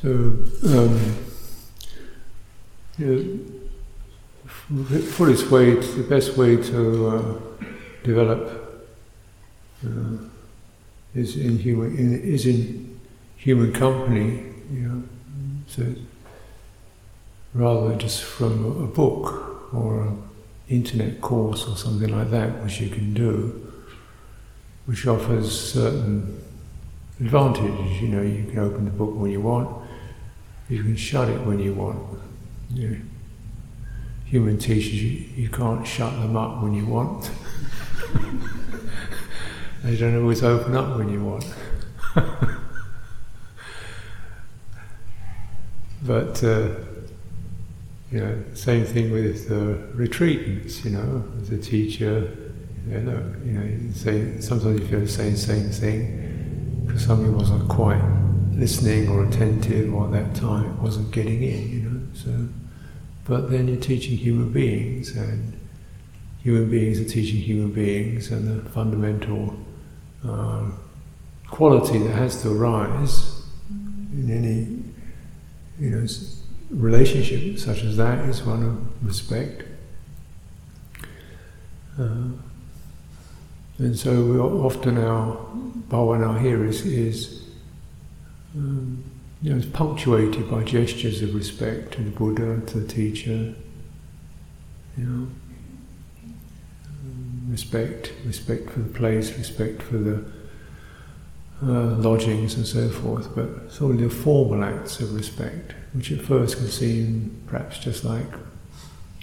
So, um, fullest way, to, the best way to uh, develop uh, is in human in, is in human company. You know, so rather than just from a book or an internet course or something like that, which you can do, which offers certain advantages. You know, you can open the book when you want you can shut it when you want. Human teachers, you, you can't shut them up when you want. they don't always open up when you want. but, uh, you know, same thing with the retreatants, you know, as a teacher, you know, you know say, sometimes you feel the same same thing because somebody wasn't quite listening or attentive or at that time it wasn't getting in, you know. So, but then you're teaching human beings, and human beings are teaching human beings, and the fundamental uh, quality that has to arise in any, you know, relationship such as that is one of respect. Uh, and so often our bhavana here is, is um, you know, it's punctuated by gestures of respect to the Buddha, to the teacher. You know, um, respect, respect for the place, respect for the uh, lodgings and so forth, but sort of the formal acts of respect, which at first can seem perhaps just like,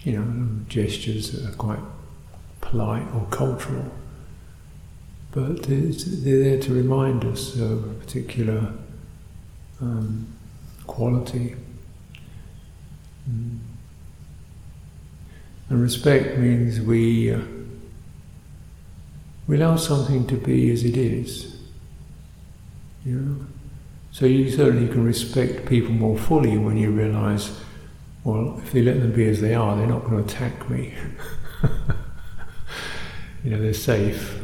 you know, gestures that are quite polite or cultural, but they're there to remind us of a particular um, quality. Mm. And respect means we uh, we allow something to be as it is. You know? So you certainly can respect people more fully when you realise, well, if they let them be as they are, they're not going to attack me. you know, they're safe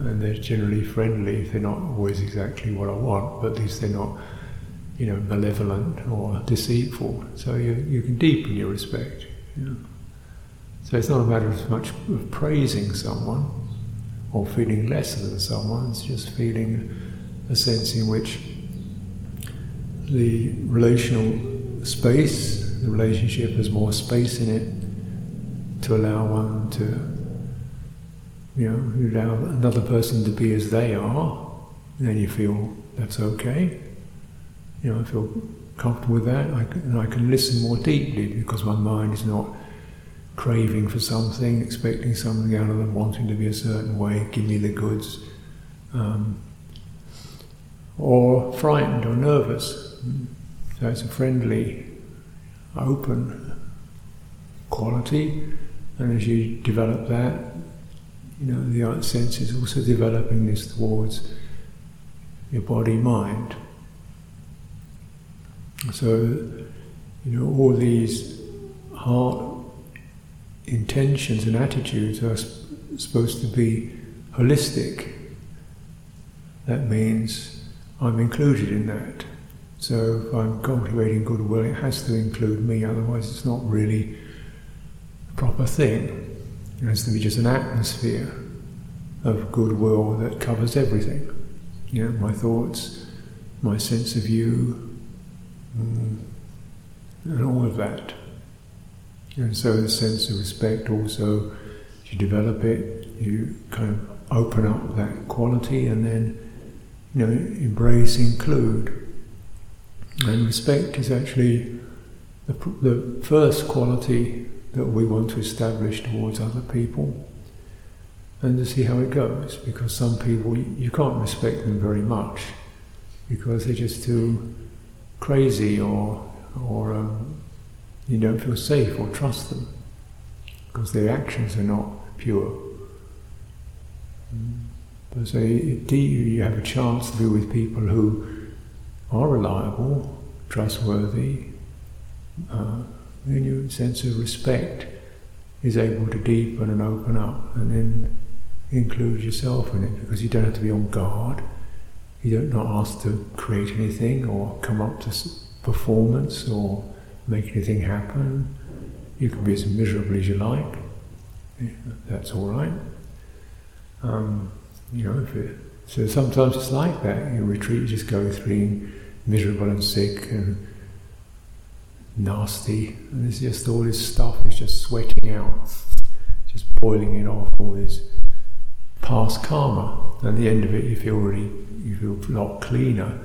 and they're generally friendly. They're not always exactly what I want, but at least they're not you know, malevolent or deceitful. So you, you can deepen your respect. So it's not a matter of much of praising someone or feeling lesser than someone, it's just feeling a sense in which the relational space, the relationship has more space in it to allow one to, you know, allow another person to be as they are, and then you feel that's okay. You know, I feel comfortable with that, I can, and I can listen more deeply because my mind is not craving for something, expecting something out of them, wanting to be a certain way, give me the goods, um, or frightened or nervous. So it's a friendly, open quality, and as you develop that, you know, the sense is also developing this towards your body mind. So, you know, all these heart intentions and attitudes are sp- supposed to be holistic. That means I'm included in that. So if I'm cultivating goodwill, it has to include me, otherwise it's not really a proper thing. It has to be just an atmosphere of goodwill that covers everything. You know, my thoughts, my sense of you, Mm. And all of that. And so the sense of respect also, you develop it, you kind of open up that quality and then, you know, embrace, include. And respect is actually the, the first quality that we want to establish towards other people and to see how it goes because some people you can't respect them very much because they're just too crazy or or um, you don't feel safe or trust them because their actions are not pure. But so you have a chance to be with people who are reliable, trustworthy, uh, then your sense of respect is able to deepen and open up and then include yourself in it because you don't have to be on guard. You don't not asked to create anything or come up to performance or make anything happen. You can be as miserable as you like. That's all right. Um, you know, it, so sometimes it's like that. You retreat, you just go through being miserable and sick and nasty, and there's just all this stuff is just sweating out, just boiling it off, all this past karma. And at the end of it, you feel really, you feel a lot cleaner,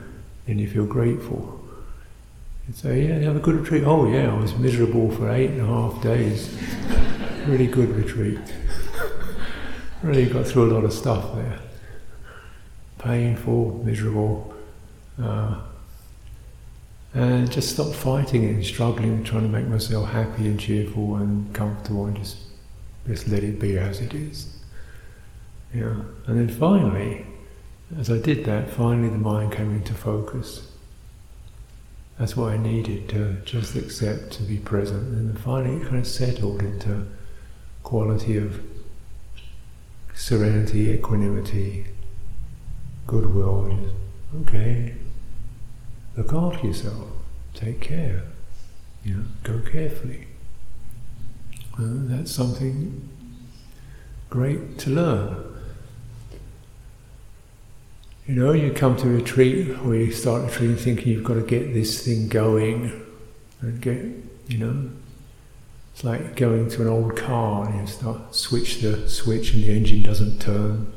and you feel grateful. You say, yeah, have a good retreat. Oh yeah, I was miserable for eight and a half days. really good retreat. really got through a lot of stuff there. Painful, miserable. Uh, and just stop fighting it and struggling trying to make myself happy and cheerful and comfortable and just just let it be as it is. Yeah. And then finally, as I did that, finally the mind came into focus. That's what I needed to just accept to be present. And then finally it kind of settled into quality of serenity, equanimity, goodwill. okay, look after yourself, take care, you know, go carefully. Uh, that's something great to learn. You know, you come to a retreat or you start a retreat thinking you've got to get this thing going and get, you know, it's like going to an old car and you start switch the switch and the engine doesn't turn.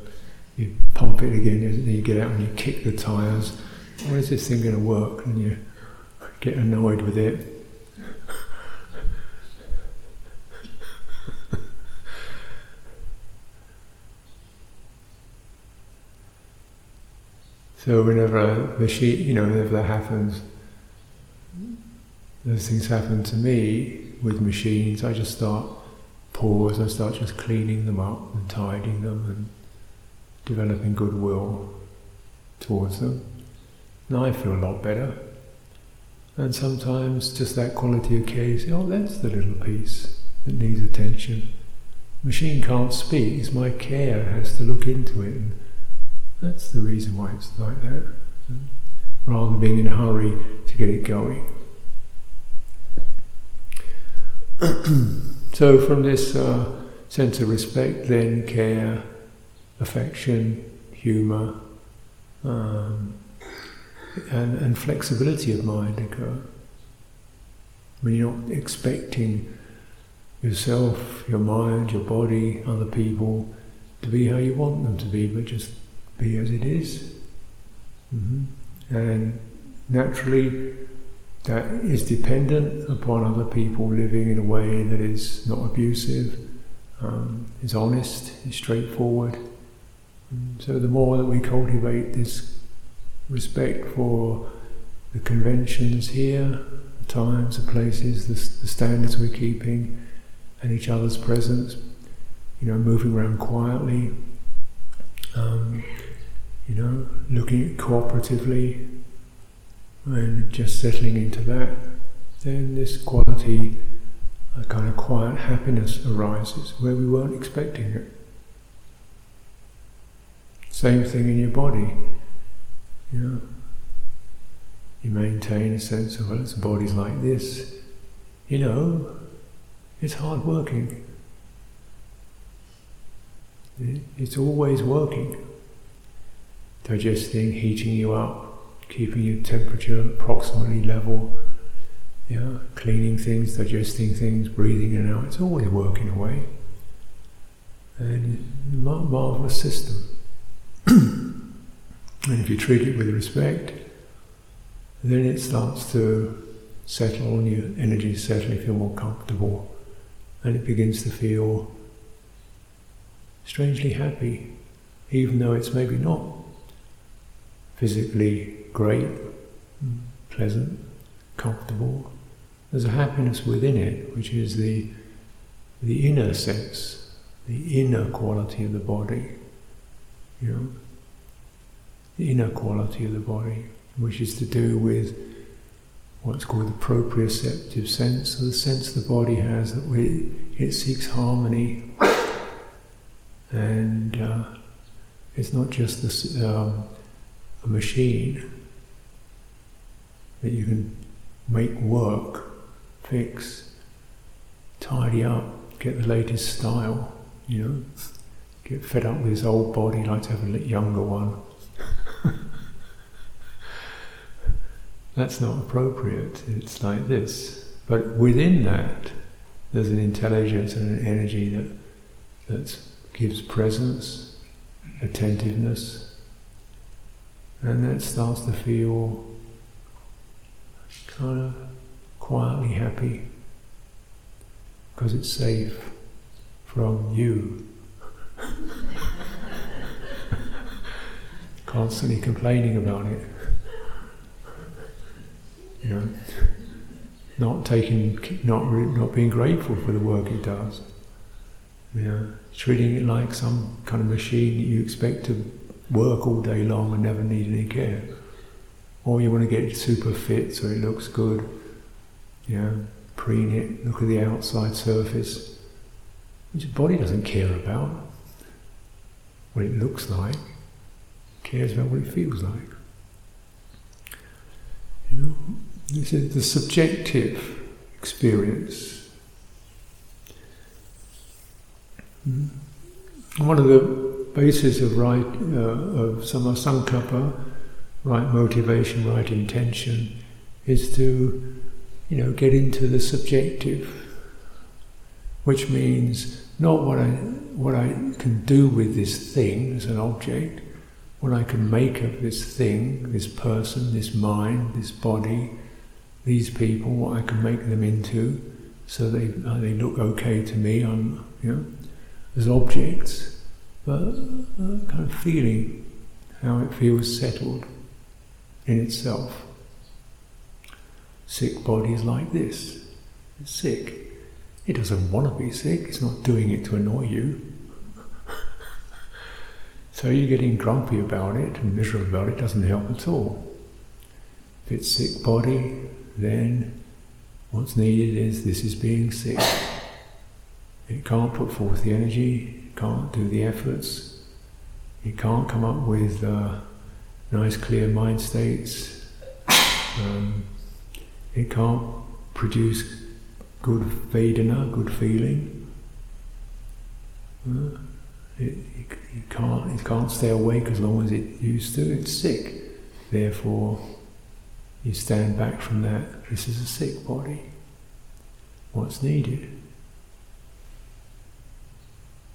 You pump it again, and then you get out and you kick the tires when is this thing going to work? And you get annoyed with it. So whenever a machine, you know, whenever that happens, those things happen to me with machines, I just start pause, I start just cleaning them up and tidying them and developing goodwill towards them. Now I feel a lot better. And sometimes just that quality of care, say, oh, that's the little piece that needs attention. Machine can't speak, it's my care has to look into it. And that's the reason why it's like that. Rather than being in a hurry to get it going. so, from this uh, sense of respect, then care, affection, humour, um, and, and flexibility of mind occur. When you're not expecting yourself, your mind, your body, other people to be how you want them to be, but just be as it is. Mm-hmm. And naturally, that is dependent upon other people living in a way that is not abusive, um, is honest, is straightforward. So the more that we cultivate this respect for the conventions here, the times, the places, the, the standards we're keeping, and each other's presence. You know, moving around quietly. Um, you know, looking cooperatively, and just settling into that. Then this quality, a kind of quiet happiness arises where we weren't expecting it. Same thing in your body. You know, you maintain a sense of well, its body's like this. You know, it's hard working. It's always working. Digesting, heating you up, keeping your temperature approximately level. Yeah, cleaning things, digesting things, breathing in and out. It's always working away. And mar- marvelous system. and if you treat it with respect, then it starts to settle on your energy settle, you feel more comfortable, and it begins to feel strangely happy, even though it's maybe not physically great, pleasant, comfortable. There's a happiness within it, which is the the inner sense, the inner quality of the body. You know, the inner quality of the body, which is to do with what's called the proprioceptive sense, so the sense the body has that we, it seeks harmony, and uh, it's not just this, um, a machine that you can make work, fix, tidy up, get the latest style, you know, get fed up with this old body, like to have a younger one. That's not appropriate. It's like this. But within that, there's an intelligence and an energy that that gives presence, attentiveness, and that starts to feel kind of quietly happy because it's safe from you. Constantly complaining about it. You know, not taking, not not being grateful for the work it does. You know, treating it like some kind of machine that you expect to work all day long and never need any care. Or you want to get super fit so it looks good. You know, preen it, look at the outside surface, which the body doesn't care about what it looks like, it cares about what it feels like. You know, this is the subjective experience. Hmm? One of the bases of right uh, of samma sankappa, right motivation, right intention, is to you know get into the subjective, which means not what I what I can do with this thing as an object, what I can make of this thing, this person, this mind, this body, these people, what I can make them into, so they uh, they look okay to me on you know as objects, but kind of feeling how it feels settled in itself. Sick body is like this. It's sick. It doesn't want to be sick. It's not doing it to annoy you. so you're getting grumpy about it and miserable about it doesn't help at all. If it's sick body, then what's needed is this is being sick. It can't put forth the energy, it can't do the efforts, it can't come up with uh, nice clear mind states, um, it can't produce good Vedana, good feeling. Uh, it, it, it, can't, it can't stay awake as long as it used to, it's sick. Therefore, you stand back from that. This is a sick body. What's needed?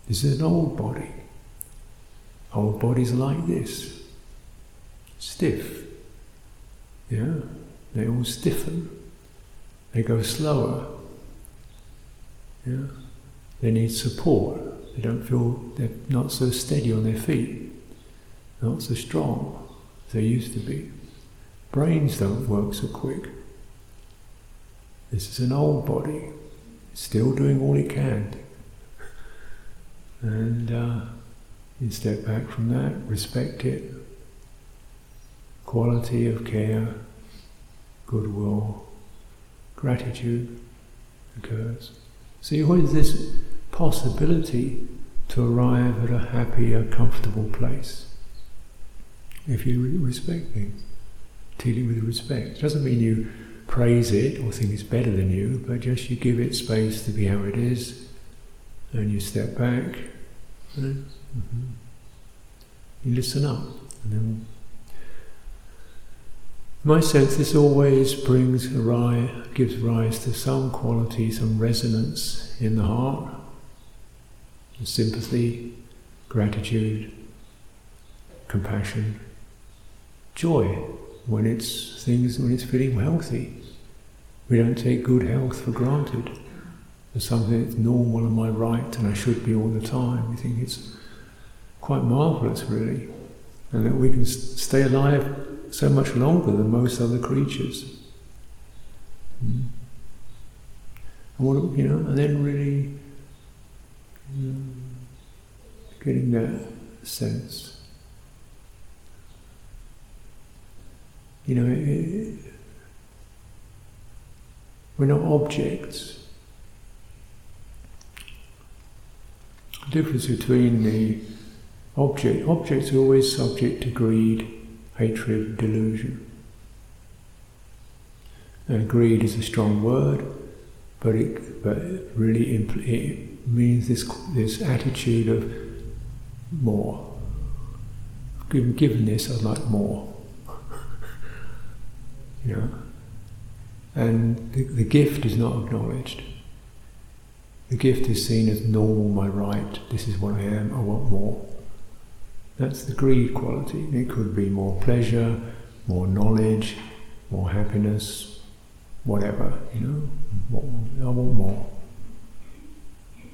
This is an old body. Old bodies are like this stiff. Yeah? They all stiffen. They go slower. Yeah? They need support. They don't feel they're not so steady on their feet, not so strong as they used to be. Brains don't work so quick. This is an old body, still doing all it can. And uh, you step back from that, respect it. Quality of care, goodwill, gratitude occurs. So always this possibility to arrive at a happier, comfortable place if you respect things dealing with respect. It doesn't mean you praise it or think it's better than you, but just you give it space to be how it is, and you step back, and mm-hmm. you listen up. My sense, this always brings rise, gives rise to some quality, some resonance in the heart, sympathy, gratitude, compassion, joy when it's things when it's feeling healthy. We don't take good health for granted as something that's normal and my right and I should be all the time. We think it's quite marvelous, really, and that we can stay alive so much longer than most other creatures. Mm. And what, you know, and then really you know, getting that sense. You know, it, it, we're not objects. The difference between the object, objects are always subject to greed, hatred, delusion. And greed is a strong word, but it, but really impl- it means this, this attitude of more. Given, given this, I'd like more. you know? And the, the gift is not acknowledged. The gift is seen as normal, my right, this is what I am, I want more. That's the greed quality. It could be more pleasure, more knowledge, more happiness, whatever, you know. I want more.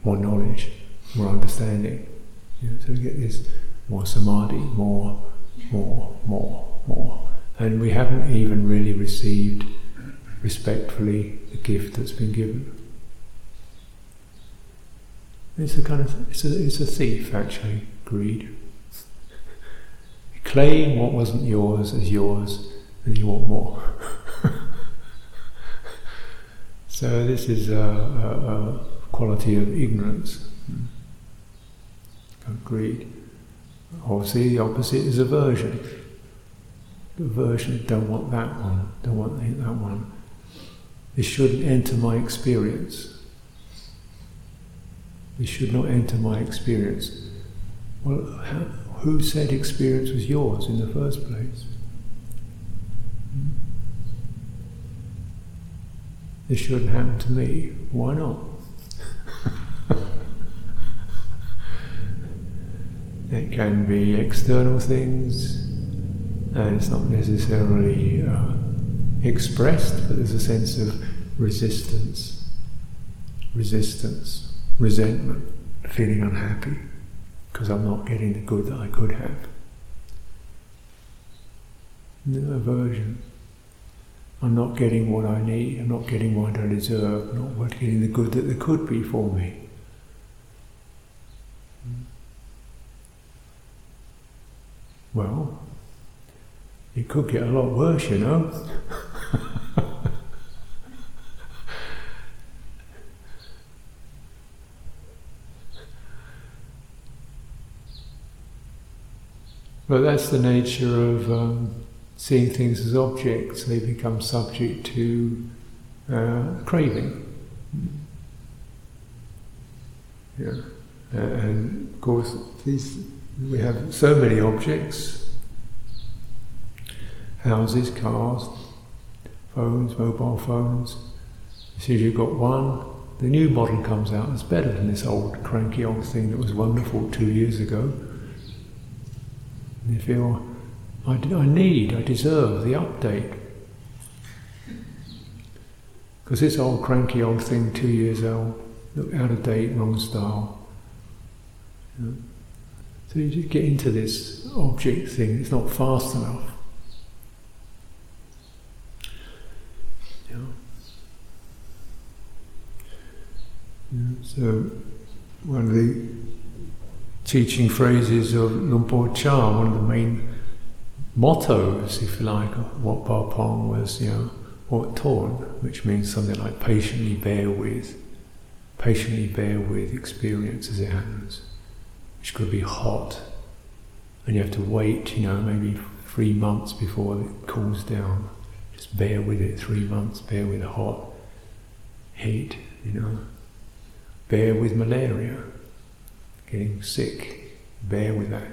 More knowledge, more understanding. You know, so we get this more samadhi, more, more, more, more. And we haven't even really received respectfully the gift that's been given. It's a kind of it's a, it's a thief actually, greed. Claim what wasn't yours as yours, and you want more. so this is a, a, a, quality of ignorance, hmm, of greed. Obviously, the opposite is aversion. Aversion, don't want that one, don't want that one. This shouldn't enter my experience. This should not enter my experience. Well, how, who said experience was yours in the first place? This shouldn't happen to me. Why not? it can be external things, and it's not necessarily uh, expressed, but there's a sense of resistance, resistance, resentment, feeling unhappy because I'm not getting the good that I could have. No aversion. I'm not getting what I need, I'm not getting what I deserve, I'm not getting the good that there could be for me. Well, it could get a lot worse, you know. But that's the nature of um, seeing things as objects. They become subject to uh, craving. Yeah. And of course, these, we have so many objects houses, cars, phones, mobile phones. As soon as you've got one, the new model comes out that's better than this old cranky old thing that was wonderful two years ago. You feel, I, I need, I deserve the update. Because this old cranky old thing, two years old, look out of date, wrong style. So you just get into this object thing, it's not fast enough. So, one of the teaching phrases of Luang Por Chah, one of the main mottos, if you like, of Wat Pah Pong was, you know, Wat Ton, which means something like patiently bear with, patiently bear with experience as it happens, which could be hot, and you have to wait, you know, maybe three months before it cools down. Just bear with it, three months, bear with hot heat, you know. Bear with malaria getting sick, bear with that.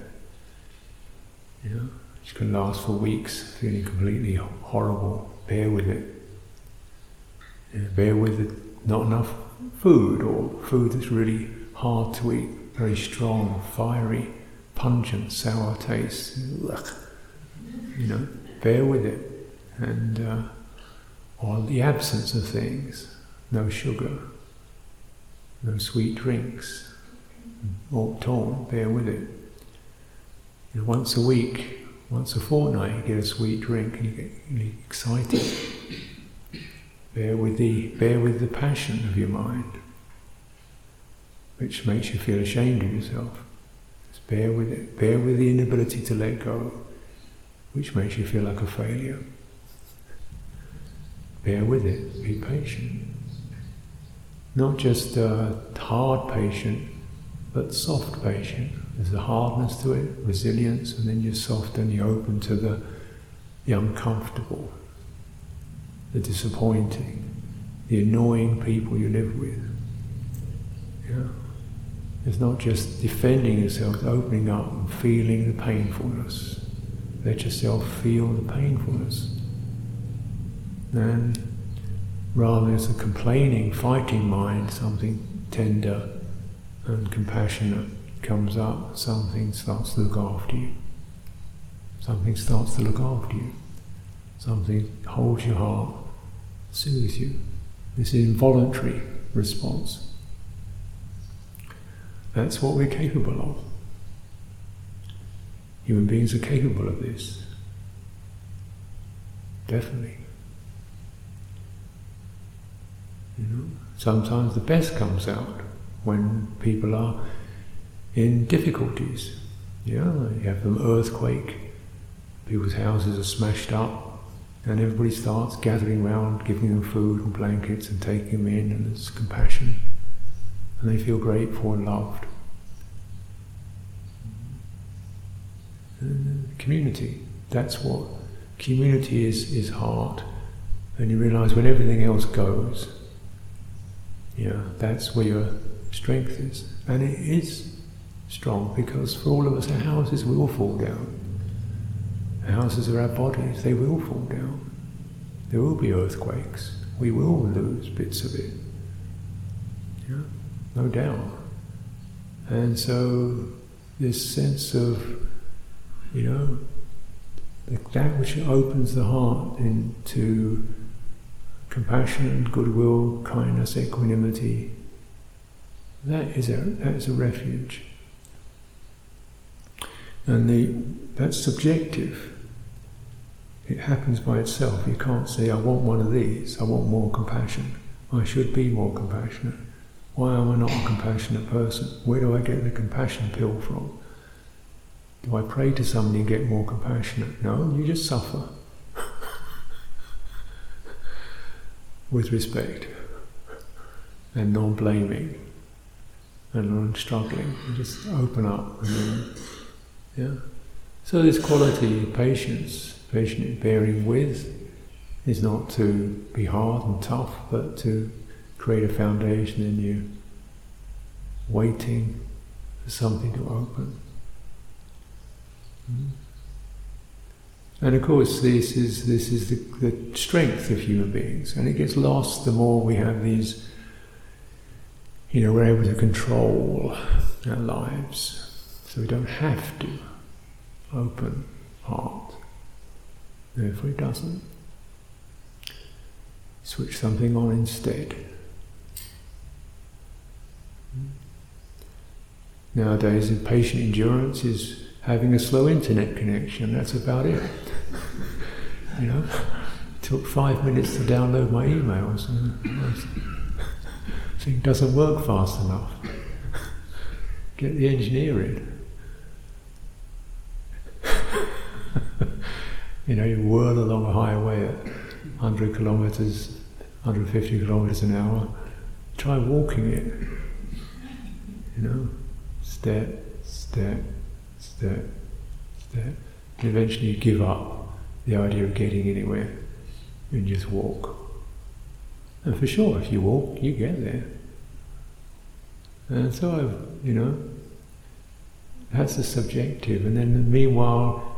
You know, it can last for weeks, feeling completely horrible. Bear with it. bear with it. Not enough food, or food that's really hard to eat. very strong, fiery, pungent, sour taste. You know, bear with it. And, uh, or the absence of things, no sugar, no sweet drinks, or torn, bear with it. Know, once a week, once a fortnight, you get a sweet drink and you get really excited. Bear with the bear with the passion of your mind, which makes you feel ashamed of yourself. Just bear with it. Bear with the inability to let go, which makes you feel like a failure. Bear with it. Be patient. Not just a hard patient, but soft patient. There's a hardness to it, resilience, and then you're soft and you're open to the, the uncomfortable, the disappointing, the annoying people you live with. Yeah. It's not just defending yourself, opening up and feeling the painfulness. Let yourself feel the painfulness. And rather as a complaining, fighting mind, something tender and compassionate comes up, something starts to look after you. Something starts to look after you. Something holds your heart, soothes you. This involuntary response. That's what we're capable of. Human beings are capable of this. Definitely. You know, sometimes the best comes out when people are in difficulties. Yeah, you have an earthquake, people's houses are smashed up, and everybody starts gathering round, giving them food and blankets and taking them in, and there's compassion, and they feel grateful and loved. And community, that's what community is, is heart. And you realize when everything else goes, yeah, that's where your strength is. And it is strong because for all of us, our houses will fall down. Our houses are our bodies, they will fall down. There will be earthquakes. We will lose bits of it. Yeah, no doubt. And so, this sense of, you know, that which opens the heart into compassion, goodwill, kindness, equanimity, that is a, that is a refuge. And the, that's subjective. It happens by itself. You can't say, I want one of these, I want more compassion. I should be more compassionate. Why am I not a compassionate person? Where do I get the compassion pill from? Do I pray to somebody and get more compassionate? No, you just suffer. With respect and non blaming and non struggling. You just open up and then yeah. So this quality, patience, patient bearing with, is not to be hard and tough, but to create a foundation in you, waiting for something to open. Mm. And of course, this is this is the, the strength of human beings, and it gets lost the more we have these. You know, we're able to control our lives so we don't have to open heart. Therefore, it doesn't. Switch something on instead. Nowadays, patient endurance is having a slow internet connection. That's about it. you know, it took five minutes to download my emails, thing doesn't work fast enough. Get the engineer in. you know, you whirl along a highway at 100 kilometers, 150 kilometers an hour. Try walking it. You know, step, step, step, step. And eventually you give up the idea of getting anywhere and just walk. And for sure, if you walk, you get there. And so, I've, you know, that's the subjective. And then meanwhile,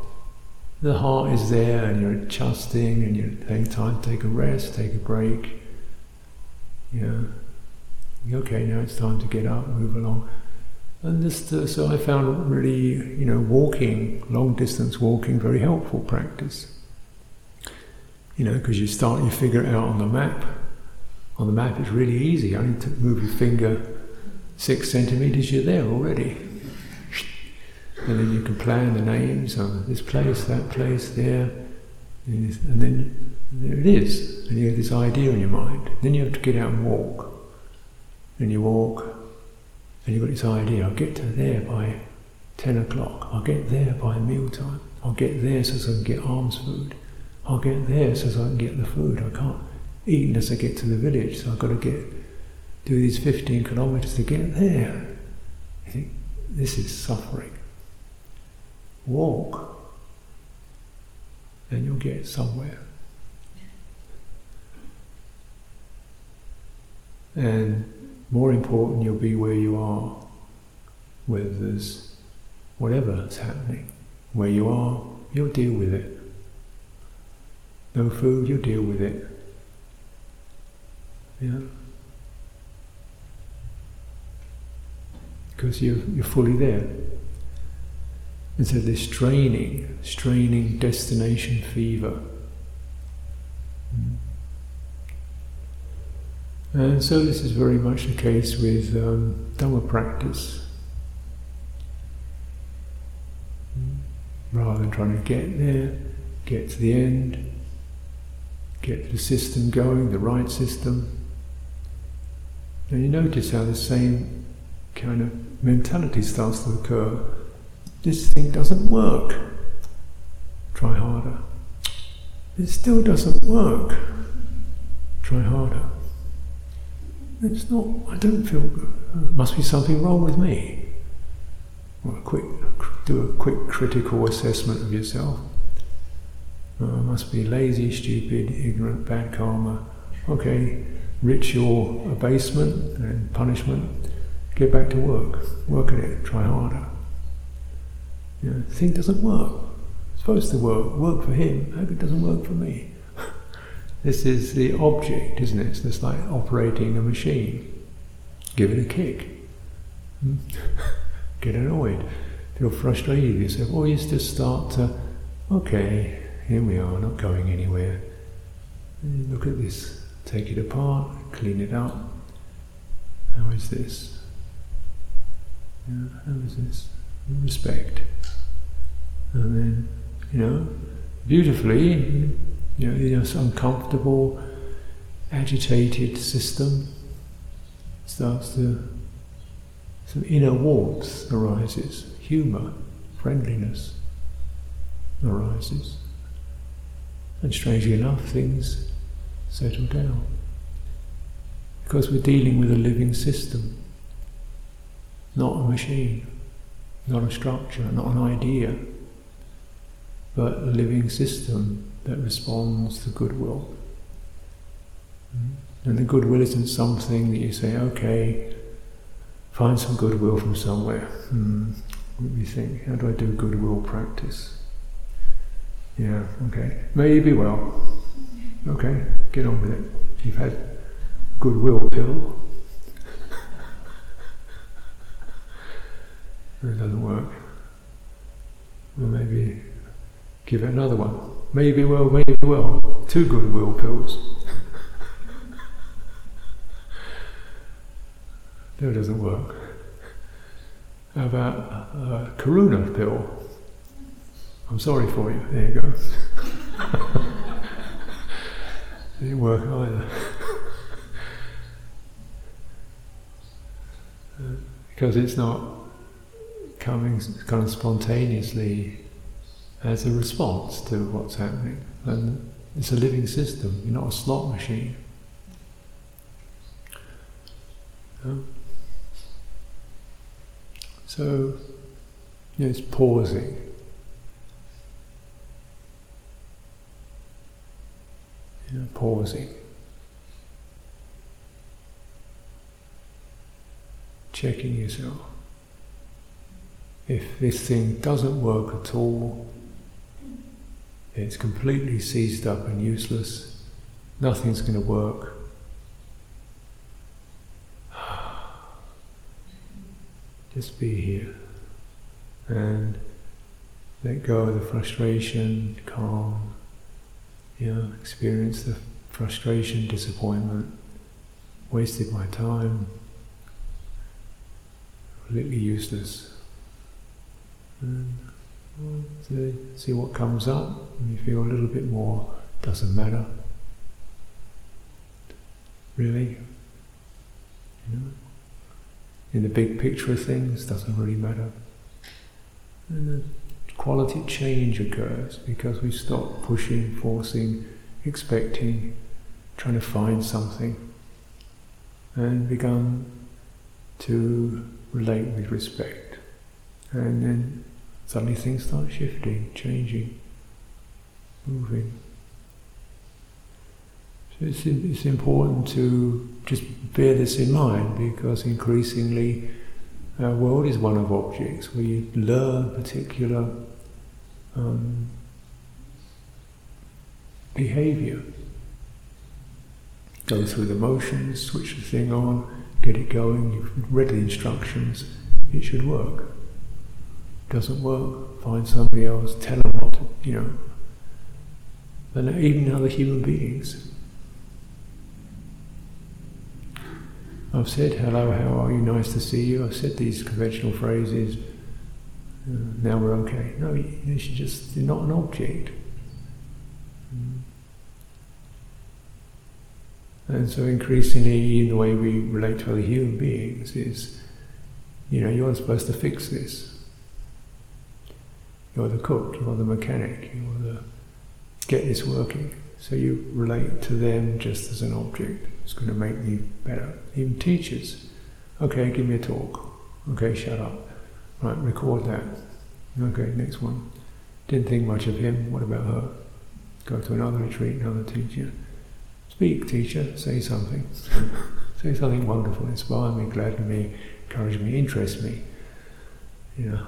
the heart is there and you're adjusting and you're taking time to take a rest, take a break. Yeah. Okay, now it's time to get up, move along. And this, uh, so I found really, you know, walking, long distance walking, very helpful practice. You know, because you start, you figure it out on the map. On the map, it's really easy. I need to move your finger six centimeters, you're there already. And then you can plan the names on this place, that place, there, and then there it is. And you have this idea in your mind. Then you have to get out and walk. And you walk, and you've got this idea I'll get to there by 10 o'clock. I'll get there by mealtime. I'll get there so I can get alms food. I'll get there so I can get the food. I can't eat unless I get to the village, so I've got to get do these 15 kilometers to get there. You think, this is suffering. Walk, and you'll get somewhere. And more important, you'll be where you are, whether there's whatever's happening. Where you are, you'll deal with it. No food, you'll deal with it. Yeah. Because you're, you're fully there. And so this straining, straining destination fever. Mm. And so this is very much the case with um, Dhamma practice. Rather than trying to get there, get to the end, get the system going, the right system. And you notice how the same kind of mentality starts to occur. This thing doesn't work. Try harder. It still doesn't work. Try harder. It's not, I don't feel good. There must be something wrong with me. A quick, do a quick critical assessment of yourself. Uh, must be lazy, stupid, ignorant, bad karma. Okay, ritual abasement and punishment. Get back to work. Work at it. Try harder. You know, thing doesn't work. It's supposed to work. Work for him. How it doesn't work for me? This is the object, isn't it? It's just like operating a machine. Give it a kick. Hmm? Get annoyed. Feel frustrated with yourself. Or you just start to, okay, here we are, not going anywhere. look at this. Take it apart, clean it up. How is this? Yeah, how is this? Respect. And then, you know, beautifully, you know, you know, this uncomfortable, agitated system starts to, some inner warmth arises, humour, friendliness arises. And strangely enough, things settle down. Because we're dealing with a living system, not a machine, not a structure, not an idea, but a living system that responds to goodwill. And the goodwill isn't something that you say, okay, find some goodwill from somewhere. Hmm. We think, how do I do goodwill practice? Yeah, okay. Maybe well. Okay, get on with it. You've had goodwill pill. It doesn't work. Well, maybe give it another one. Maybe well, maybe well. Two goodwill pills. no, it doesn't work. How about a karuna pill? I'm sorry for you. There you go. didn't work either. Uh, because it's not coming kind of spontaneously as a response to what's happening. And it's a living system, you're not a slot machine. So, you know, it's pausing. You know, pausing. Checking yourself. If this thing doesn't work at all, it's completely seized up and useless. Nothing's going to work. Just be here. And let go of the frustration, calm, you know, experience the frustration, disappointment, wasted my time, completely useless. And well, see what comes up, and you feel a little bit more, doesn't matter. Really, you know, in the big picture of things, doesn't really matter. And a quality change occurs because we stop pushing, forcing, expecting, trying to find something, and begun to relate with respect. And then suddenly things start shifting, changing, moving. So it's, it's important to just bear this in mind because increasingly our world is one of objects. where you learn particular um, behavior. Go through the motions, switch the thing on, get it going. You've read the instructions, it should work. Doesn't work, find somebody else, tell them what to, you know. And even other human beings. I've said, hello, how are you, nice to see you. I've said these conventional phrases, uh, now we're okay. No, you should just, you're not an object. Mm. And so increasingly, in the way we relate to other human beings is, you know, you aren't supposed to fix this. You're the cook, you're the mechanic, you're the get this working. So you relate to them just as an object. It's going to make me better. Even teachers. Okay, give me a talk. Okay, shut up. Right, record that. Okay, next one. Didn't think much of him. What about her? Go to another retreat, another teacher. Speak, teacher. Say something. say something wonderful. Inspire me, gladden me, encourage me, interest me. You know.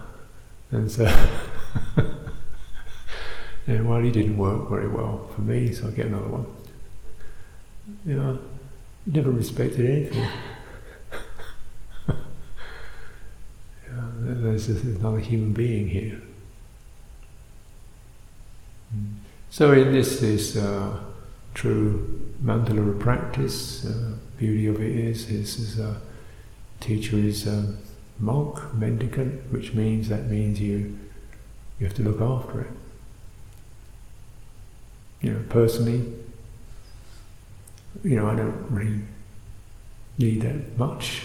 And so, and well, he didn't work very well for me, so I get another one. You know, never respected anything. there's, there's another human being here. Mm. So in this this uh, true Mandala practice, uh, beauty of it is, is, is a teacher is a monk, mendicant, which means that means you you have to look after it. You know, personally, you know, I don't really need that much,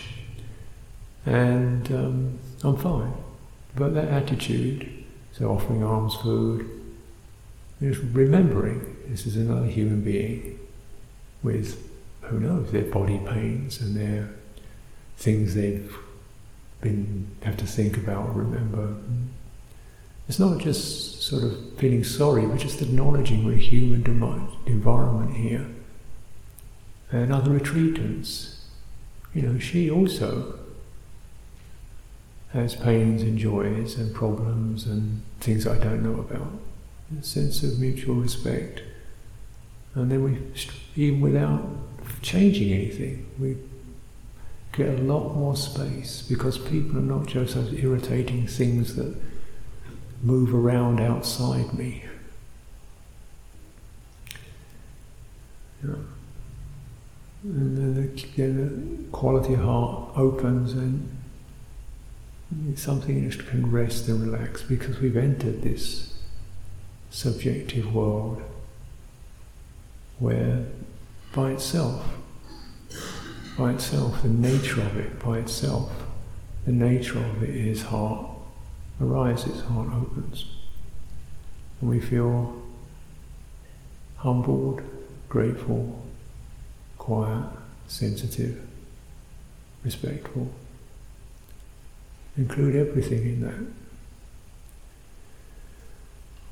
and um, I'm fine. But that attitude, so offering alms food, is remembering this is another human being with, who knows, their body pains and their things they've been have to think about, remember. It's not just sort of feeling sorry, but just acknowledging we're human environment here and other retreatants. You know, she also has pains and joys and problems and things I don't know about. A sense of mutual respect. And then we, even without changing anything, we get a lot more space because people are not just those irritating things that move around outside me. Know, and the, then the quality of heart opens and it's something that can rest and relax because we've entered this subjective world where by itself, by itself, the nature of it, by itself, the nature of it is heart arises, heart opens. And we feel humbled, grateful, quiet, sensitive, respectful. Include everything in that.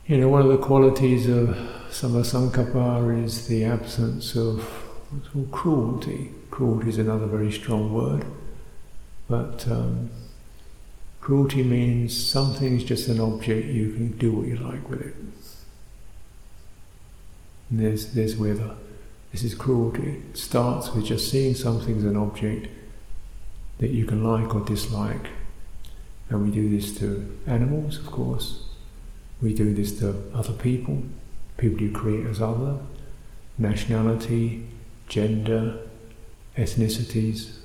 You know, one of the qualities of Sammasankappa is the absence of what's called cruelty. Cruelty is another very strong word, but um, cruelty means something is just an object, you can do what you like with it. And there's, there's where the this is cruelty. It starts with just seeing something as an object that you can like or dislike, And we do this to animals, of course. We do this to other people, people you create as other, nationality, gender, ethnicities,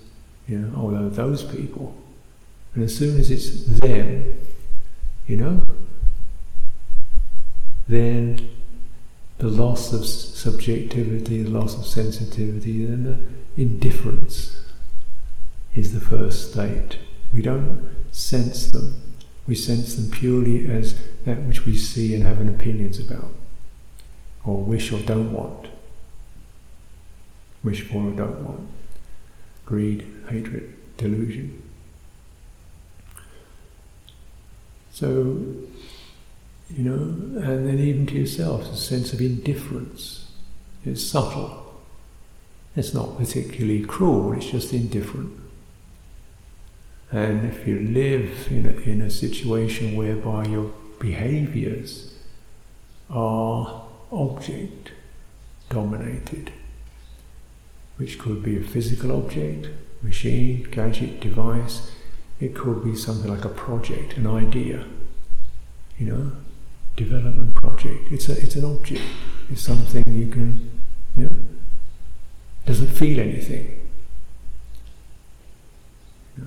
you know, although those people. And as soon as it's them, you know, then the loss of subjectivity, the loss of sensitivity, and the indifference is the first state. We don't sense them. We sense them purely as that which we see and have an opinions about, or wish or don't want. Wish for or don't want. Greed, hatred, delusion. So you know, and then even to yourself, a sense of indifference. It's subtle. It's not particularly cruel, it's just indifferent. And if you live in a, in a situation whereby your behaviors are object dominated, which could be a physical object, machine, gadget, device, it could be something like a project, an idea, you know, development project. It's a it's an object. It's something you can you know doesn't feel anything. You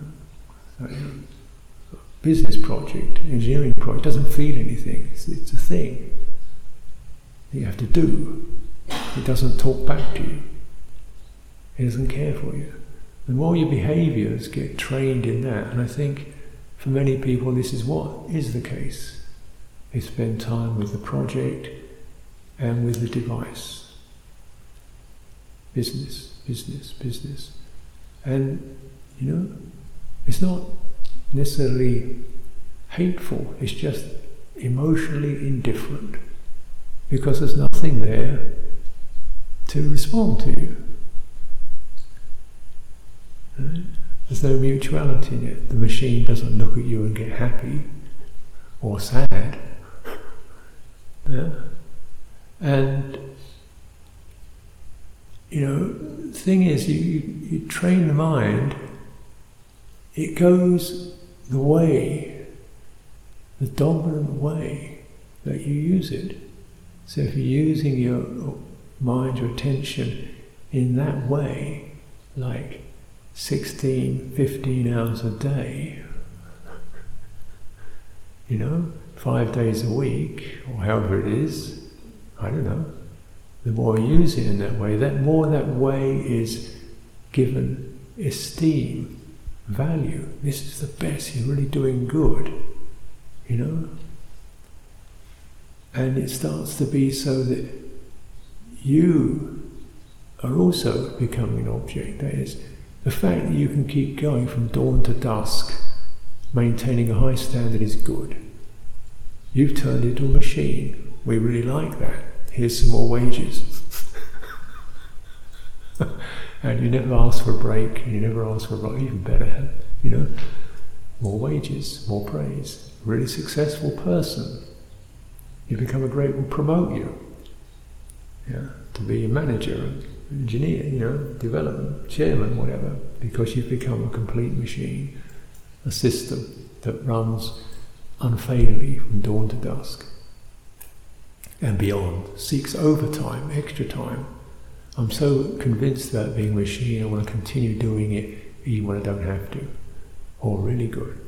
business project, engineering project doesn't feel anything. It's, it's a thing that you have to do. It doesn't talk back to you. It doesn't care for you. The more your behaviors get trained in that, and I think for many people this is what is the case they spend time with the project and with the device. Business, business, business. And, you know, it's not necessarily hateful, it's just emotionally indifferent because there's nothing there to respond to you. There's no mutuality in it. The machine doesn't look at you and get happy or sad. Yeah? And you know, the thing is, you, you, you train the mind, it goes the way, the dominant way that you use it. So if you're using your mind, your attention in that way, like 16, 15 hours a day, you know, five days a week, or however it is, I don't know, the more you use it in that way, that more that way is given esteem, value. This is the best, you're really doing good, you know? And it starts to be so that you are also becoming an object. That is, the fact that you can keep going from dawn to dusk, maintaining a high standard is good. You've turned into a machine. We really like that. Here's some more wages. and you never ask for a break, you never ask for a break, even better, you know, more wages, more praise. Really successful person. You become a great, We'll promote you. Yeah, to be a manager, engineer, you know, development, chairman, whatever, because you've become a complete machine, a system that runs unfailingly from dawn to dusk and beyond, seeks overtime, extra time. I'm so convinced about being a machine, I want to continue doing it even when I don't have to. Or really good.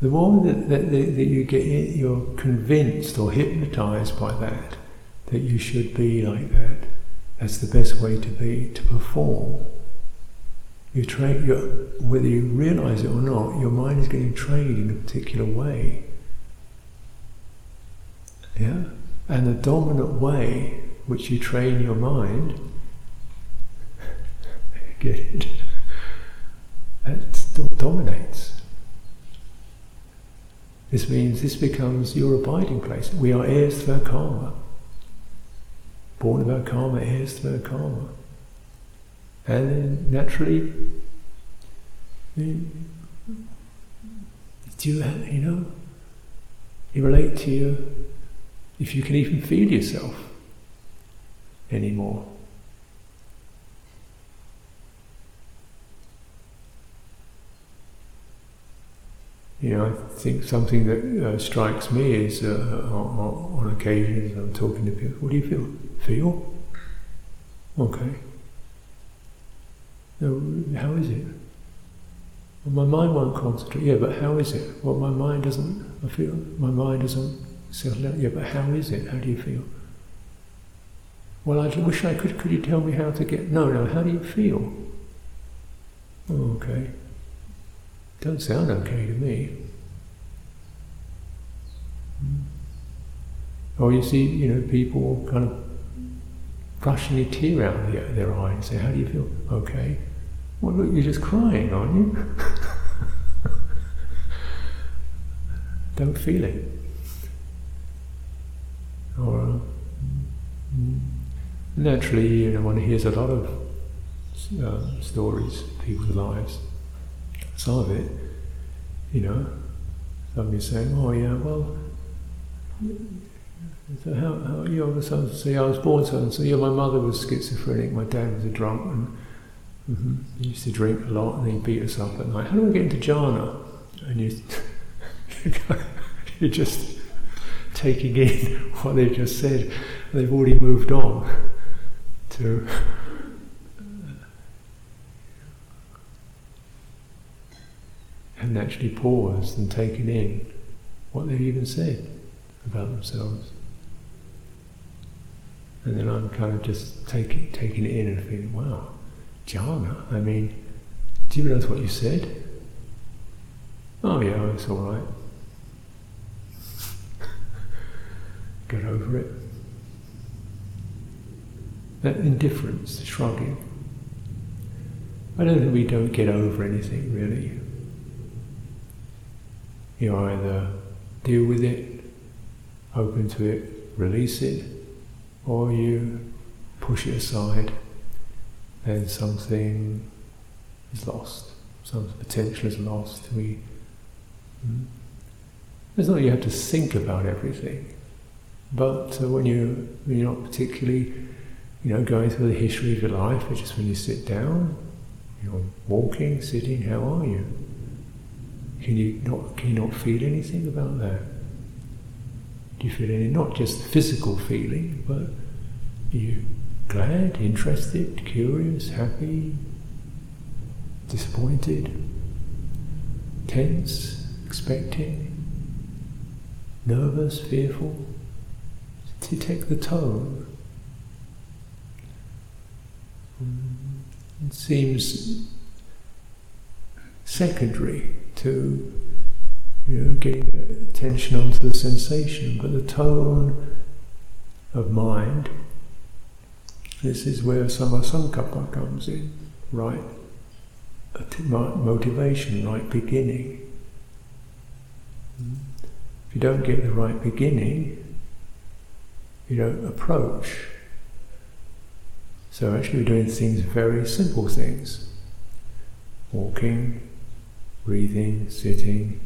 The more that, that, that you get, you're convinced or hypnotized by that, that you should be like that, that's the best way to be, to perform you train, whether you realize it or not, your mind is getting trained in a particular way. Yeah? And the dominant way which you train your mind, get it? That dominates. This means this becomes your abiding place. We are heirs to our karma. Born our karma, heirs to our karma. And then naturally, do you, you know, you relate to you if you can even feel yourself anymore. You know, I think something that uh, strikes me is uh, on, on occasions I'm talking to people, what do you feel? Feel? Okay. No, how is it? Well, my mind won't concentrate. Yeah, but how is it? Well, my mind doesn't. I feel my mind doesn't settle. Yeah, but how is it? How do you feel? Well, I wish I could. Could you tell me how to get? No, no. How do you feel? Oh, okay. Don't sound okay to me. Hmm. Or you see, you know, people kind of brushing a tear out of their, their eye and say, "How do you feel?" Okay. Well, look, you're just crying, aren't you? Don't feel it. Or mm, naturally, you know, one hears a lot of uh, stories, people's lives. Some of it, you know, somebody saying, "Oh yeah, well." So how, how you know, so say I was born so and so. Yeah, my mother was schizophrenic. My dad was a drunk, and mm-hmm, he used to drink a lot, and he beat us up at night. How do I get into jhana? And you, you're just taking in what they just said. They've already moved on to. haven't actually paused and taken in what they've even said about themselves. And then I'm kind of just taking taking it in and feeling, wow, jhana. I mean, do you realize what you said? Oh yeah, it's all right. Get over it. That indifference, shrugging. I don't think we don't get over anything really. You either deal with it, open to it, release it, or you push it aside and something is lost, some potential is lost. We, mm, it's not you have to think about everything, but uh, when, you, when you're not particularly you know, going through the history of your life, but just when you sit down, you're walking, sitting, how are you? Can you not, can you not feel anything about that? Do you feel any, not just physical feeling, but are you glad, interested, curious, happy, disappointed, tense, expecting, nervous, fearful? Detect the tone. Mm, it seems secondary to you know, getting attention onto the sensation, but the tone of mind, this is where samma sankappa comes in, right motivation, right beginning. If you don't get the right beginning, you don't approach. So actually we're doing things, very simple things. Walking, breathing, sitting,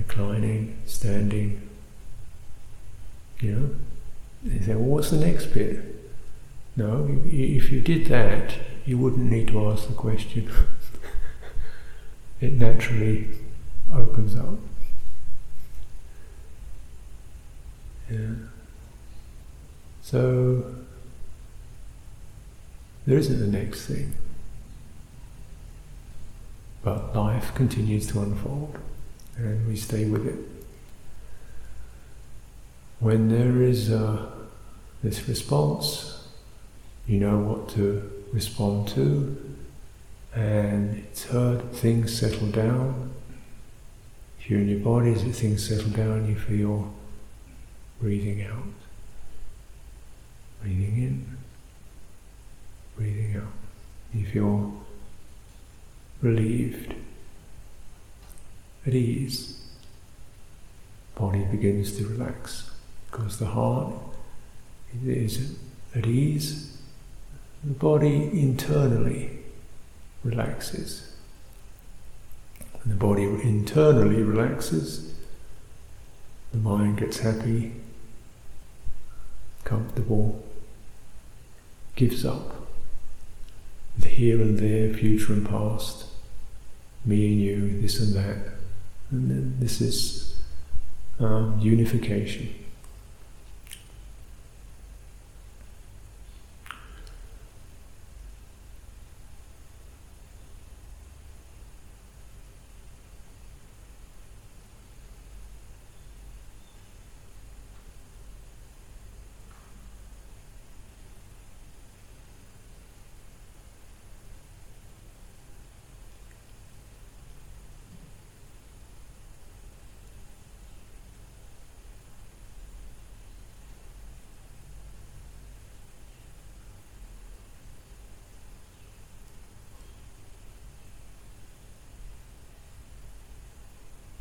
reclining, standing. You know? They say, well, what's the next bit? No, if you did that, you wouldn't need to ask the question. it naturally opens up. Yeah. So, there isn't the next thing. But life continues to unfold and we stay with it. When there is uh, this response, you know what to respond to, and it's heard, things settle down. If you're in your body, as things settle down, you feel breathing out, breathing in, breathing out. You feel relieved at ease, body begins to relax because the heart is at ease, the body internally relaxes. When the body internally relaxes, the mind gets happy, comfortable, gives up. The here and there, future and past, me and you, this and that And then this is um, unification.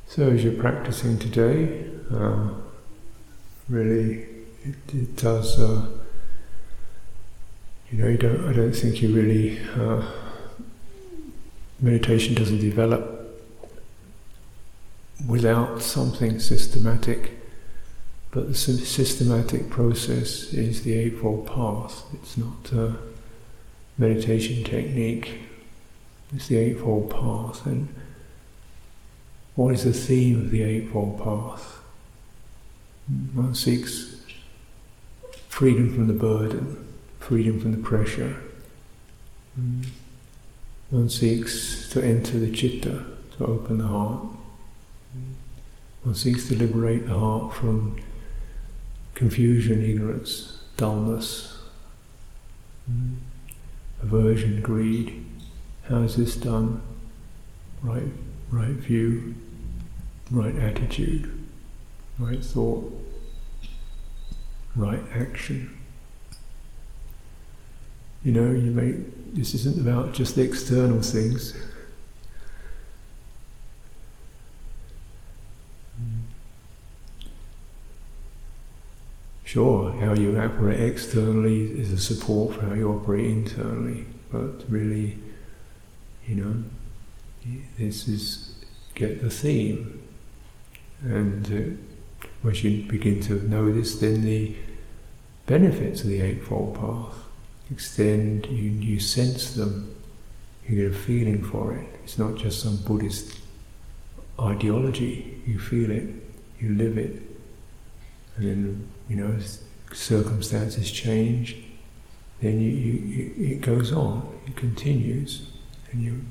So as you're practicing today, uh, really, it, it does. Uh, you know, you don't. I don't think you really. Uh, meditation doesn't develop without something systematic. But the systematic process is the Eightfold Path. It's not a meditation technique. It's the Eightfold Path, and what is the theme of the Eightfold Path? One seeks freedom from the burden, freedom from the pressure. One seeks to enter the chitta, to open the heart. One seeks to liberate the heart from confusion, ignorance, dullness, aversion, greed. How is this done? Right, right view, right attitude, right thought, right action. You know, you make this isn't about just the external things. Sure, how you operate externally is a support for how you operate internally, but really, you know, this is get the theme. And uh, once you begin to notice, then the benefits of the Eightfold Path extend, you, you sense them, you get a feeling for it. It's not just some Buddhist ideology, you feel it, you live it. And then, you know, circumstances change, then you, you, you, it goes on, it continues, and you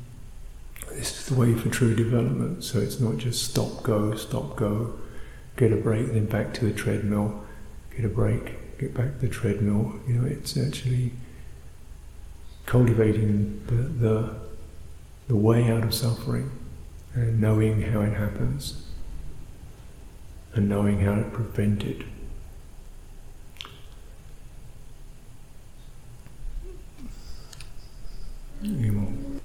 this is the way for true development. So it's not just stop, go, stop, go, get a break, then back to the treadmill, get a break, get back to the treadmill. You know, it's actually cultivating the, the, the way out of suffering and knowing how it happens and knowing how to prevent it. You